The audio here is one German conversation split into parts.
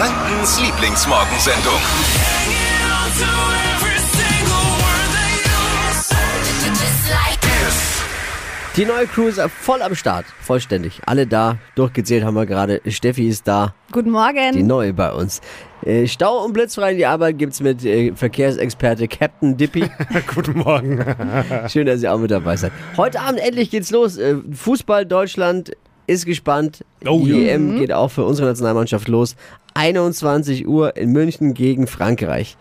Frankens Lieblingsmorgensendung. Die neue Crew ist voll am Start. Vollständig. Alle da. Durchgezählt haben wir gerade. Steffi ist da. Guten Morgen. Die neue bei uns. Äh, Stau und blitzfrei in die Arbeit gibt's mit äh, Verkehrsexperte Captain Dippy. Guten Morgen. Schön, dass ihr auch mit dabei seid. Heute Abend endlich geht's los. Äh, Fußball Deutschland ist gespannt. Oh, die ja. EM geht auch für unsere Nationalmannschaft los. 21 Uhr in München gegen Frankreich.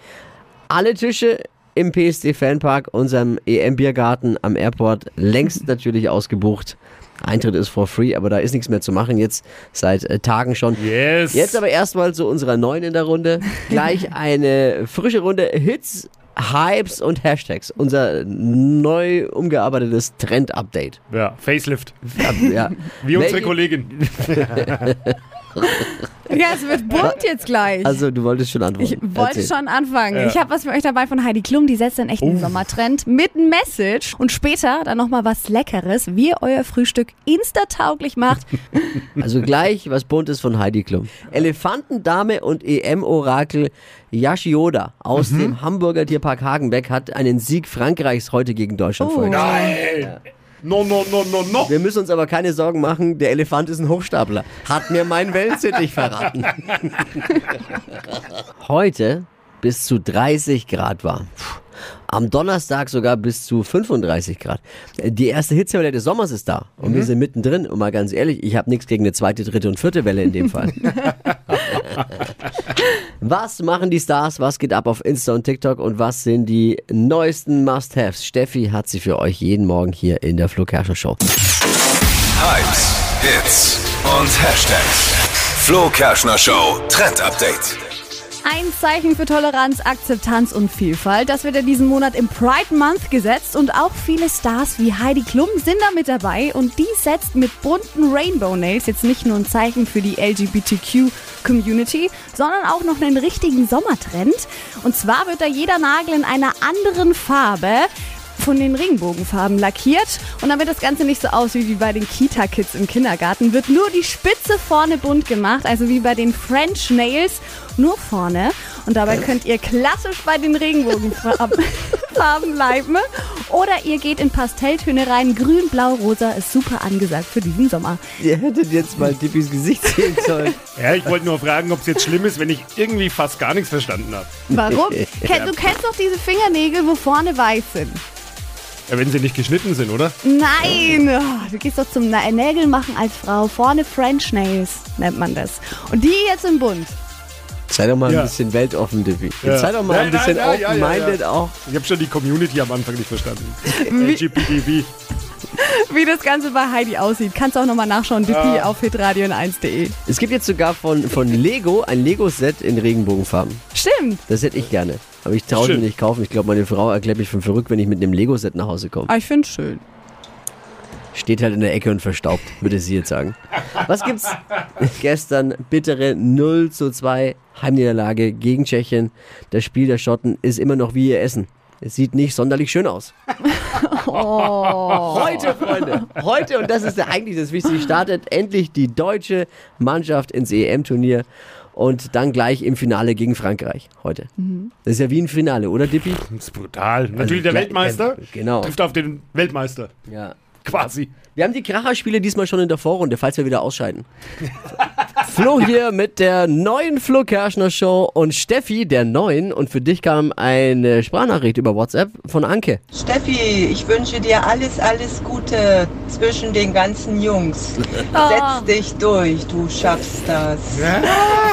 Alle Tische im PSD Fanpark, unserem EM-Biergarten am Airport, längst natürlich ausgebucht. Eintritt ist for free, aber da ist nichts mehr zu machen jetzt seit äh, Tagen schon. Yes. Jetzt aber erstmal zu unserer neuen in der Runde. Gleich eine frische Runde Hits, Hypes und Hashtags. Unser neu umgearbeitetes Trend-Update. Ja, Facelift. Ja. Wie unsere Welche- Kollegin. Ja, es wird bunt jetzt gleich. Also, du wolltest schon antworten. ich wollte Erzähl. schon anfangen. Ja. Ich habe was für euch dabei von Heidi Klum, die setzt einen echten Sommertrend mit Message und später dann nochmal was Leckeres, wie ihr euer Frühstück insta-tauglich macht. Also gleich was Buntes von Heidi Klum. Elefantendame und EM-Orakel Yashioda aus Mhm. dem Hamburger Tierpark Hagenbeck hat einen Sieg Frankreichs heute gegen Deutschland Oh. vollzogen. Nein. No, no, no, no, no. Wir müssen uns aber keine Sorgen machen, der Elefant ist ein Hochstapler. Hat mir mein Wellensittich verraten. Heute bis zu 30 Grad war. Puh. Am Donnerstag sogar bis zu 35 Grad. Die erste Hitzewelle des Sommers ist da. Und wir sind mittendrin. Und mal ganz ehrlich, ich habe nichts gegen eine zweite, dritte und vierte Welle in dem Fall. was machen die Stars? Was geht ab auf Insta und TikTok? Und was sind die neuesten Must-Haves? Steffi hat sie für euch jeden Morgen hier in der Flo Kerschner Show. Hypes, Hits und Hashtags. Flo Kerschner Show Trend Update. Ein Zeichen für Toleranz, Akzeptanz und Vielfalt. Das wird ja diesen Monat im Pride Month gesetzt und auch viele Stars wie Heidi Klum sind da mit dabei und die setzt mit bunten Rainbow Nails jetzt nicht nur ein Zeichen für die LGBTQ Community, sondern auch noch einen richtigen Sommertrend. Und zwar wird da jeder Nagel in einer anderen Farbe von den Regenbogenfarben lackiert und damit das Ganze nicht so aussieht wie bei den Kita-Kids im Kindergarten, wird nur die Spitze vorne bunt gemacht, also wie bei den French Nails, nur vorne. Und dabei könnt ihr klassisch bei den Regenbogenfarben Farben bleiben oder ihr geht in Pastelltöne rein. Grün, Blau, Rosa ist super angesagt für diesen Sommer. Ihr hättet jetzt mal Dippis Gesicht sehen sollen. Ja, ich wollte nur fragen, ob es jetzt schlimm ist, wenn ich irgendwie fast gar nichts verstanden habe. Warum? Du kennst doch diese Fingernägel, wo vorne weiß sind. Ja, wenn sie nicht geschnitten sind, oder? Nein! Oh, du gehst doch zum Na- Nägel machen als Frau. Vorne French Nails nennt man das. Und die jetzt im Bund. Sei doch mal Ja. ein bisschen weltoffen, Dippy. Ja. Sei doch mal ein Nein, bisschen ja, ja, open-minded ja. auch. Ich habe schon die Community am Anfang nicht verstanden. LGBTV. wie das Ganze bei Heidi aussieht, kannst du auch nochmal nachschauen. Dippy auf hitradio1.de. Es gibt jetzt sogar von, von Lego ein Lego-Set in Regenbogenfarben. Stimmt. Das hätte ich gerne. Aber ich traue mir nicht kaufen. Ich glaube, meine Frau erklärt mich für verrückt, wenn ich mit einem Lego-Set nach Hause komme. Aber ich finde schön. Steht halt in der Ecke und verstaubt, würde sie jetzt sagen. Was gibt's? Gestern bittere 0 zu 2 Heimniederlage gegen Tschechien. Das Spiel der Schotten ist immer noch wie ihr Essen. Es sieht nicht sonderlich schön aus. Heute, Freunde, heute, und das ist ja eigentlich das Wichtigste, startet endlich die deutsche Mannschaft ins EM-Turnier und dann gleich im Finale gegen Frankreich heute. Das ist ja wie ein Finale, oder Dippi? Das ist brutal. Natürlich der Weltmeister genau. trifft auf den Weltmeister. Ja. Quasi. Wir haben die Kracherspiele diesmal schon in der Vorrunde, falls wir wieder ausscheiden. Flo hier mit der neuen Flo Kerschner Show und Steffi, der neuen. Und für dich kam eine Sprachnachricht über WhatsApp von Anke. Steffi, ich wünsche dir alles, alles Gute zwischen den ganzen Jungs. Setz dich durch, du schaffst das.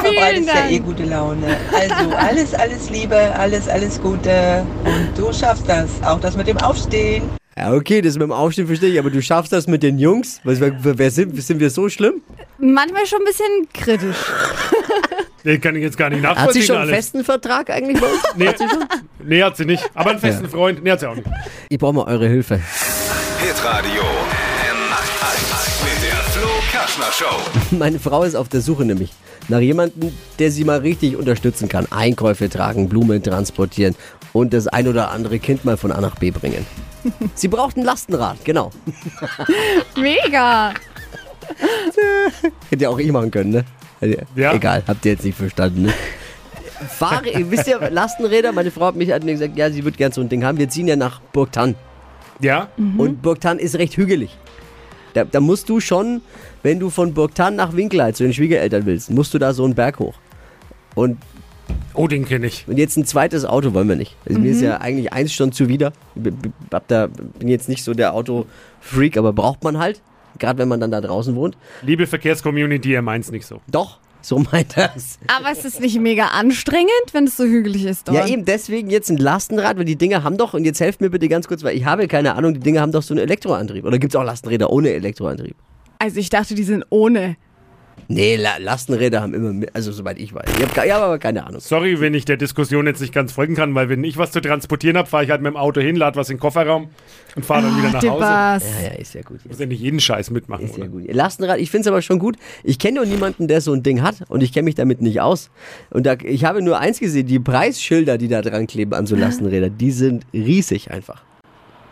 Vielen Beides ja eh gute Laune. Also alles, alles Liebe, alles, alles Gute und du schaffst das. Auch das mit dem Aufstehen. Ja, okay, das mit dem Aufstehen verstehe ich, aber du schaffst das mit den Jungs? Was, wer, wer sind, sind wir so schlimm? Manchmal schon ein bisschen kritisch. Den kann ich jetzt gar nicht nachvollziehen. Hat sie schon einen alles. festen Vertrag eigentlich bei uns? Nee, nee, hat sie nicht. Aber einen festen Freund, nee, hat sie auch nicht. Ich brauche mal eure Hilfe. Hitradio N1 mit der Flo Kerschner Show. Meine Frau ist auf der Suche nämlich nach jemandem, der sie mal richtig unterstützen kann. Einkäufe tragen, Blumen transportieren und das ein oder andere Kind mal von A nach B bringen. Sie braucht ein Lastenrad, genau. Mega. Hätte ja auch ich machen können, ne? Ja. Egal, habt ihr jetzt nicht verstanden. Ne? Fahre, wisst ihr, Lastenräder, meine Frau hat mich hat mir gesagt, ja, sie würde gern so ein Ding haben. Wir ziehen ja nach Burgtann. Ja? Und Burgtann ist recht hügelig. Da, da musst du schon, wenn du von Burgtann nach Winkelheit zu den Schwiegereltern willst, musst du da so einen Berg hoch. Und, Oh, den kenne ich. und jetzt ein zweites Auto wollen wir nicht. Also Mir ist ja eigentlich eins schon zuwider. Ich bin- da, jetzt nicht so der Autofreak, aber braucht man halt. Gerade wenn man dann da draußen wohnt. Liebe Verkehrscommunity, er meint's nicht so. Doch, so meint er es. Aber ist es nicht mega anstrengend, wenn es so hügelig ist dort? Ja, eben deswegen jetzt ein Lastenrad, weil die Dinger haben doch, und jetzt helft mir bitte ganz kurz, weil ich habe keine Ahnung, die Dinger haben doch so einen Elektroantrieb. Oder gibt es auch Lastenräder ohne Elektroantrieb? Also ich dachte, die sind ohne. Nee, La Lastenräder haben immer, mit- also soweit ich weiß. Ich habe hab aber keine Ahnung. Sorry, wenn ich der Diskussion jetzt nicht ganz folgen kann, weil wenn ich was zu transportieren habe, fahre ich halt mit dem Auto hin, lade was in den Kofferraum und fahre dann wieder nach Hause. Was? Ja, ja, ist ja gut. Muss ja nicht jeden Scheiß mitmachen, Ist ja oder? gut. Lastenrad, ich finde es aber schon gut. Ich kenne nur niemanden, der so ein Ding hat und ich kenne mich damit nicht aus. Und da, ich habe nur eins gesehen, die Preisschilder, die da dran kleben an so Lastenrädern, die sind riesig einfach.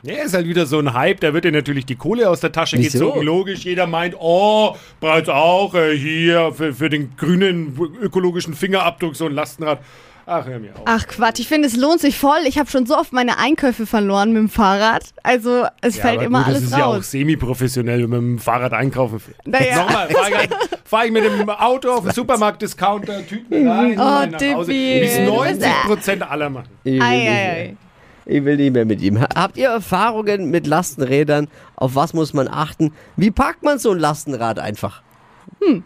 Ja, ist halt wieder so ein Hype, da wird dir natürlich die Kohle aus der Tasche Wieso? gezogen. Logisch, jeder meint, oh, bereits auch äh, hier für, für den grünen ökologischen Fingerabdruck so ein Lastenrad. Ach, hör mir auf. Ach Quatsch, ich finde, es lohnt sich voll. Ich habe schon so oft meine Einkäufe verloren mit dem Fahrrad. Also es Ja, fällt immer gut, alles Das ist ja auch raus. semi-professionell, wenn man mit dem Fahrrad einkaufen fährt. Naja. Nochmal, fahre ich, halt, fahr ich mit dem Auto auf den Supermarkt-Discounter, Tüten rein, Oh, nach Hause. Wie es 90 Prozent aller machen. Will, Ei, ei, ei. Ich will nicht mehr mit ihm. Ha- Habt ihr Erfahrungen mit Lastenrädern? Auf was muss man achten? Wie parkt man so ein Lastenrad einfach? Hm.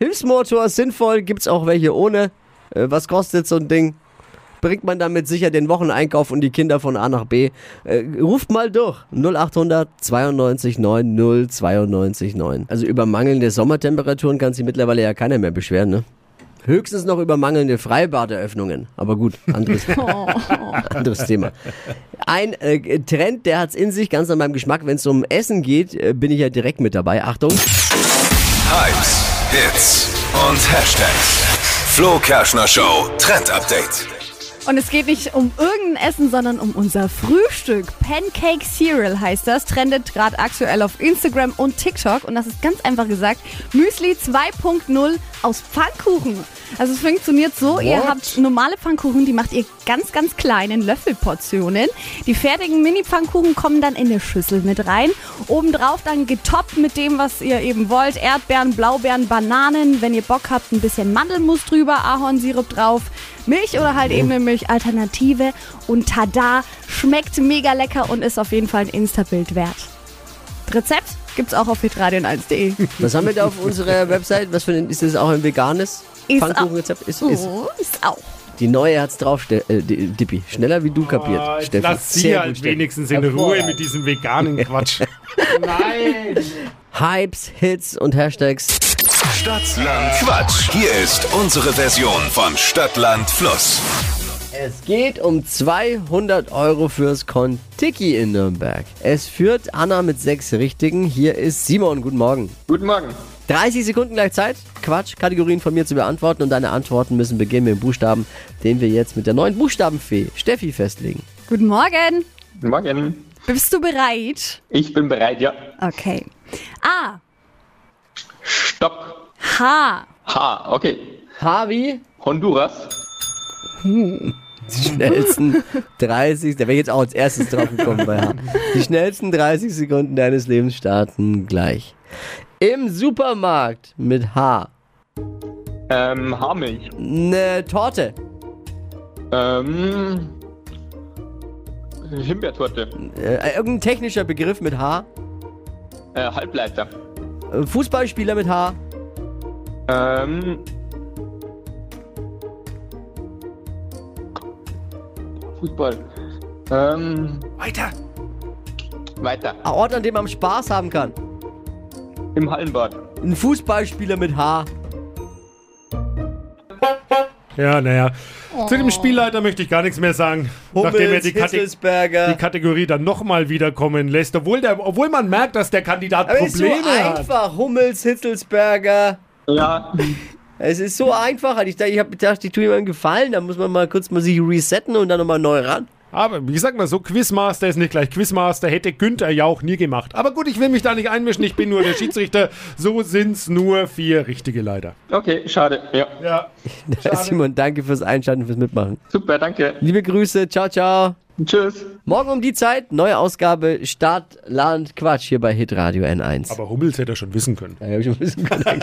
Hilfsmotor sinnvoll, gibt's auch welche ohne. Äh, was kostet so ein Ding? Bringt man damit sicher den Wocheneinkauf und die Kinder von A nach B? Äh, ruft mal durch. 0800 92 9 092 9. Also über mangelnde Sommertemperaturen kann sich mittlerweile ja keiner mehr beschweren, ne? Höchstens noch über mangelnde Freibaderöffnungen. Aber gut, anderes, anderes Thema. Ein äh, Trend, der hat's in sich, ganz an meinem Geschmack. Wenn es um Essen geht, äh, bin ich ja direkt mit dabei. Achtung. Hypes, Hits und Hashtags. Flo Kerschner Show Trend Update. Und es geht nicht um irgendein Essen, sondern um unser Frühstück. Pancake Cereal heißt das, trendet gerade aktuell auf Instagram und TikTok. Und das ist ganz einfach gesagt Müsli 2.0 aus Pfannkuchen. Also es funktioniert so, ihr What? habt normale Pfannkuchen, die macht ihr ganz, ganz klein in Löffelportionen. Die fertigen Mini-Pfannkuchen kommen dann in eine Schüssel mit rein. Obendrauf dann getoppt mit dem, was ihr eben wollt. Erdbeeren, Blaubeeren, Bananen. Wenn ihr Bock habt, ein bisschen Mandelmus drüber, Ahornsirup drauf. Milch oder halt eben eine Milchalternative. Und tada, schmeckt mega lecker und ist auf jeden Fall ein Insta-Bild wert. Rezept gibt's auch auf hitradion1.de. Was haben wir da auf unserer Website? Was für ein, ist das auch ein veganes Ist Pfannkuchenrezept? Ist, ist. Oh, ist auch. Die neue hat's drauf, Ste äh, Di- Dippi. Schneller wie du kapiert, Oh, jetzt Steffi. lass sie Sehr halt wenigstens in Ruhe mit diesem veganen Quatsch. Nein! Hypes, Hits und Hashtags. Stadtland Quatsch. Hier ist unsere Version von Stadtland Fluss. Es geht um 200 Euro fürs Kontiki in Nürnberg. Es führt Anna mit sechs Richtigen. Hier ist Simon. Guten Morgen. Guten Morgen. 30 Sekunden gleich Zeit, Quatsch-Kategorien von mir zu beantworten und deine Antworten müssen beginnen mit dem Buchstaben, den wir jetzt mit der neuen Buchstabenfee Steffi festlegen. Guten Morgen. Guten Morgen. Bist du bereit? Ich bin bereit, ja. Okay. A. Stopp. H. H, okay. Harvey, Honduras. die schnellsten 30, da wäre ich jetzt auch als erstes drauf gekommen bei H. Die schnellsten 30 Sekunden deines Lebens starten gleich. Im Supermarkt mit H. Ähm, Haarmilch. Eine Torte. Ähm, Himbeertorte. Äh, irgendein technischer Begriff mit H. Äh, Halbleiter. Fußballspieler mit H. Ähm, Fußball. Ähm, Weiter! weiter. Ein Ort, an dem man Spaß haben kann. Im Hallenbad. Ein Fußballspieler mit H. Ja, naja. Zu dem Spielleiter möchte ich gar nichts mehr sagen. nachdem er die, Kate die Kategorie dann nochmal wiederkommen lässt, obwohl, der, obwohl man merkt, dass der Kandidat Aber es ist so Probleme hat. einfach. Hummels, Hitzelsberger. Ja, Es ist so einfach. Ich, dachte- ich habe gedacht, ich tue einen Gefallen. Da muss man mal kurz mal sich resetten und dann nochmal neu ran. Aber wie sagt man so, Quizmaster ist nicht gleich Quizmaster, hätte Günther ja auch nie gemacht. Aber gut, ich will mich da nicht einmischen, ich bin nur der Schiedsrichter. So sind's nur vier richtige leider. Okay, schade. Ja. Ja. Simon, danke fürs Einschalten, fürs Mitmachen. Super, danke. Liebe Grüße, ciao, ciao. Tschüss. Morgen um die Zeit, neue Ausgabe Stadt, Land, Quatsch hier bei Hitradio N1. Aber Hummels hätte er schon wissen können. Ja, hab ich schon wissen können.